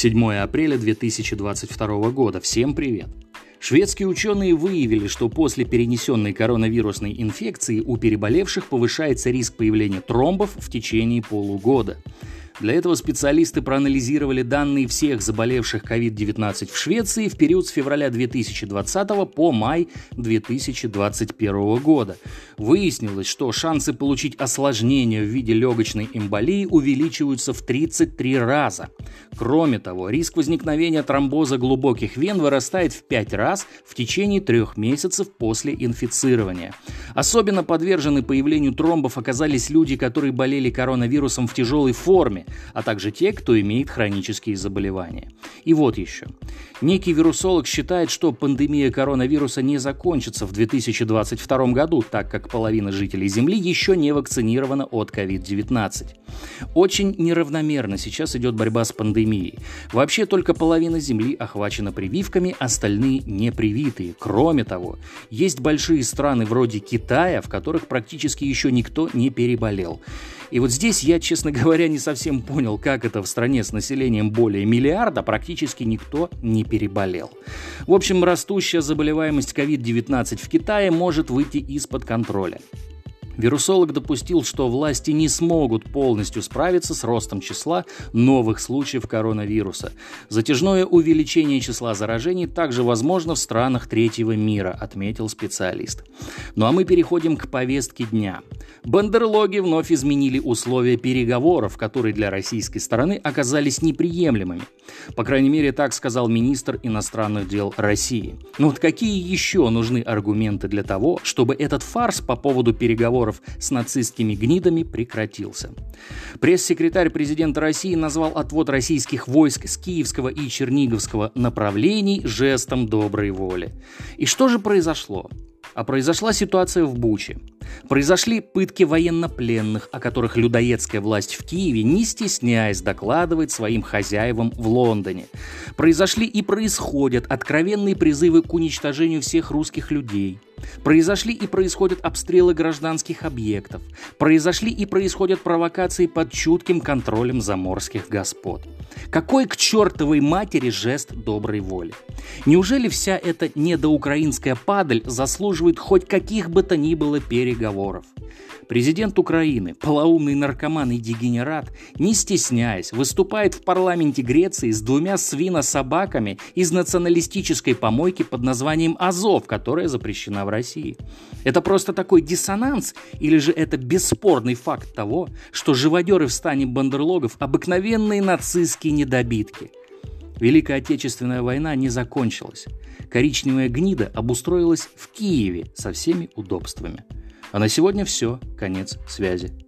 7 апреля 2022 года. Всем привет! Шведские ученые выявили, что после перенесенной коронавирусной инфекции у переболевших повышается риск появления тромбов в течение полугода. Для этого специалисты проанализировали данные всех заболевших COVID-19 в Швеции в период с февраля 2020 по май 2021 года. Выяснилось, что шансы получить осложнение в виде легочной эмболии увеличиваются в 33 раза. Кроме того, риск возникновения тромбоза глубоких вен вырастает в 5 раз в течение трех месяцев после инфицирования. Особенно подвержены появлению тромбов оказались люди, которые болели коронавирусом в тяжелой форме, а также те, кто имеет хронические заболевания. И вот еще. Некий вирусолог считает, что пандемия коронавируса не закончится в 2022 году, так как половина жителей Земли еще не вакцинирована от COVID-19. Очень неравномерно сейчас идет борьба с пандемией. Вообще только половина Земли охвачена прививками, остальные не привитые. Кроме того, есть большие страны вроде Китая, в которых практически еще никто не переболел. И вот здесь я, честно говоря, не совсем понял, как это в стране с населением более миллиарда практически никто не переболел. В общем, растущая заболеваемость COVID-19 в Китае может выйти из-под контроля. Вирусолог допустил, что власти не смогут полностью справиться с ростом числа новых случаев коронавируса. Затяжное увеличение числа заражений также возможно в странах третьего мира, отметил специалист. Ну а мы переходим к повестке дня. Бандерлоги вновь изменили условия переговоров, которые для российской стороны оказались неприемлемыми. По крайней мере, так сказал министр иностранных дел России. Но вот какие еще нужны аргументы для того, чтобы этот фарс по поводу переговоров переговоров с нацистскими гнидами прекратился. Пресс-секретарь президента России назвал отвод российских войск с Киевского и Черниговского направлений жестом доброй воли. И что же произошло? А произошла ситуация в Буче. Произошли пытки военнопленных, о которых людоедская власть в Киеве, не стесняясь, докладывает своим хозяевам в Лондоне. Произошли и происходят откровенные призывы к уничтожению всех русских людей. Произошли и происходят обстрелы гражданских объектов. Произошли и происходят провокации под чутким контролем заморских господ. Какой к чертовой матери жест доброй воли? Неужели вся эта недоукраинская падаль заслуживает хоть каких бы то ни было переговоров? Президент Украины, полоумный наркоман и дегенерат, не стесняясь, выступает в парламенте Греции с двумя свинособаками из националистической помойки под названием «Азов», которая запрещена в России. Это просто такой диссонанс или же это бесспорный факт того, что живодеры в стане бандерлогов – обыкновенные нацистские недобитки – Великая Отечественная война не закончилась. Коричневая гнида обустроилась в Киеве со всеми удобствами. А на сегодня все. Конец связи.